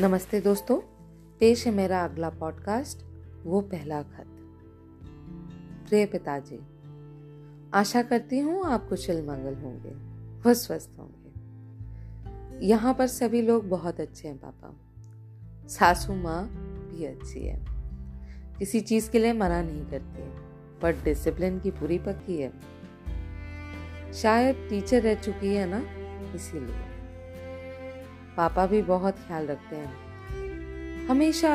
नमस्ते दोस्तों, पेश है मेरा अगला पॉडकास्ट वो पहला खत। प्रिय पिताजी, आशा करती हूँ आप कुशल मंगल होंगे व स्वस्थ होंगे। यहाँ पर सभी लोग बहुत अच्छे हैं, पापा। सासू माँ भी अच्छी है। किसी चीज़ के लिए मना नहीं करती है, पर डिसिप्लिन की पूरी पक्की है। शायद टीचर रह चुकी है ना, इसीलिए। पापा भी बहुत ख्याल रखते हैं। हमेशा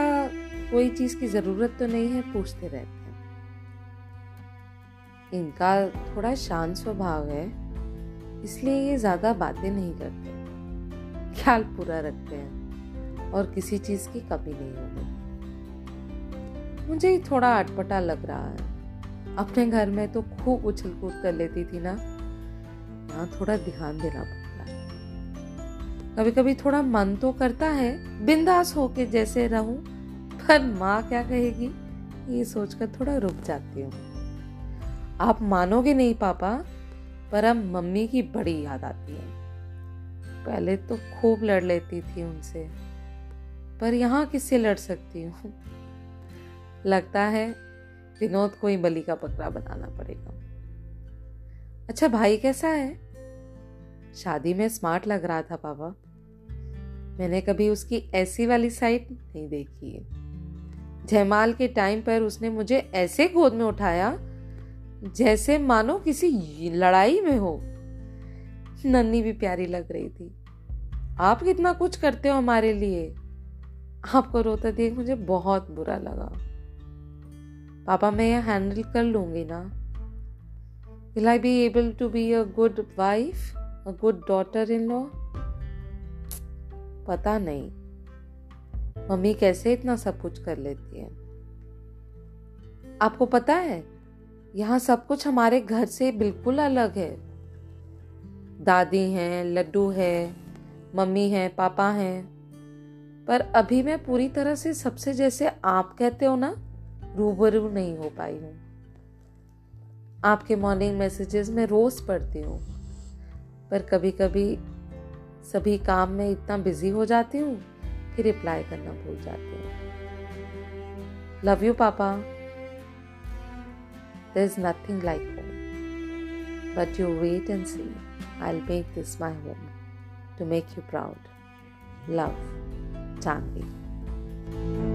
कोई चीज़ की ज़रूरत तो नहीं है, पूछते रहते हैं। इनका थोड़ा शांत स्वभाव है, इसलिए ये ज़्यादा बातें नहीं करते। ख्याल पूरा रखते हैं और किसी चीज़ की कमी नहीं होगी मुझे थोड़ा अटपटा लग रहा है। अपने घर में तो खूब उछल कूद कर लेती थी ना? यहाँ थोड़ा ध्यान देना पड़ता। कभी कभी थोड़ा मन तो करता है, बिंदास होके जैसे रहूँ, पर माँ क्या कहेगी? ये सोचकर थोड़ा रुक जाती हूँ। आप मानोगे नहीं पापा, पर अब मम्मी की बड़ी याद आती है। पहले तो खूब लड़ लेती थी उनसे, पर यहाँ किससे लड़ सकती हूँ? लगता है विनोद को ही बलि का पकड़ा बनाना पड़ेगा। अच्छा भाई कैसा है? शादी में स्मार्ट लग रहा था पापा। मैंने कभी उसकी ऐसी वाली साइड नहीं देखी है। जयमाल के टाइम पर उसने मुझे ऐसे गोद में उठाया, जैसे मानो किसी लड़ाई में हो। नन्नी भी प्यारी लग रही थी। आप कितना कुछ करते हो हमारे लिए। आपको रोता देख मुझे बहुत बुरा लगा। पापा, मैं यह हैंडल कर लूँगी ना। Will I be able to be a good wife a good daughter in law पता नहीं। मम्मी कैसे इतना सब कुछ कर लेती है? आपको पता है, यहाँ सब कुछ हमारे घर से बिल्कुल अलग है। दादी हैं, लड्डू है, मम्मी हैं, पापा हैं। पर अभी मैं पूरी तरह से सबसे जैसे आप कहते हो ना, रूबरू नहीं हो पाई हूँ। आपके मॉर्निंग मैसेजेस में रोज पढ़ती हूँ। पर कभी कभी सभी काम में इतना बिज़ी हो जाती हूँ कि रिप्लाई करना भूल जाती हूँ। Love you papa. There is nothing like home but you wait and see I make this my home to make you proud love Janhvi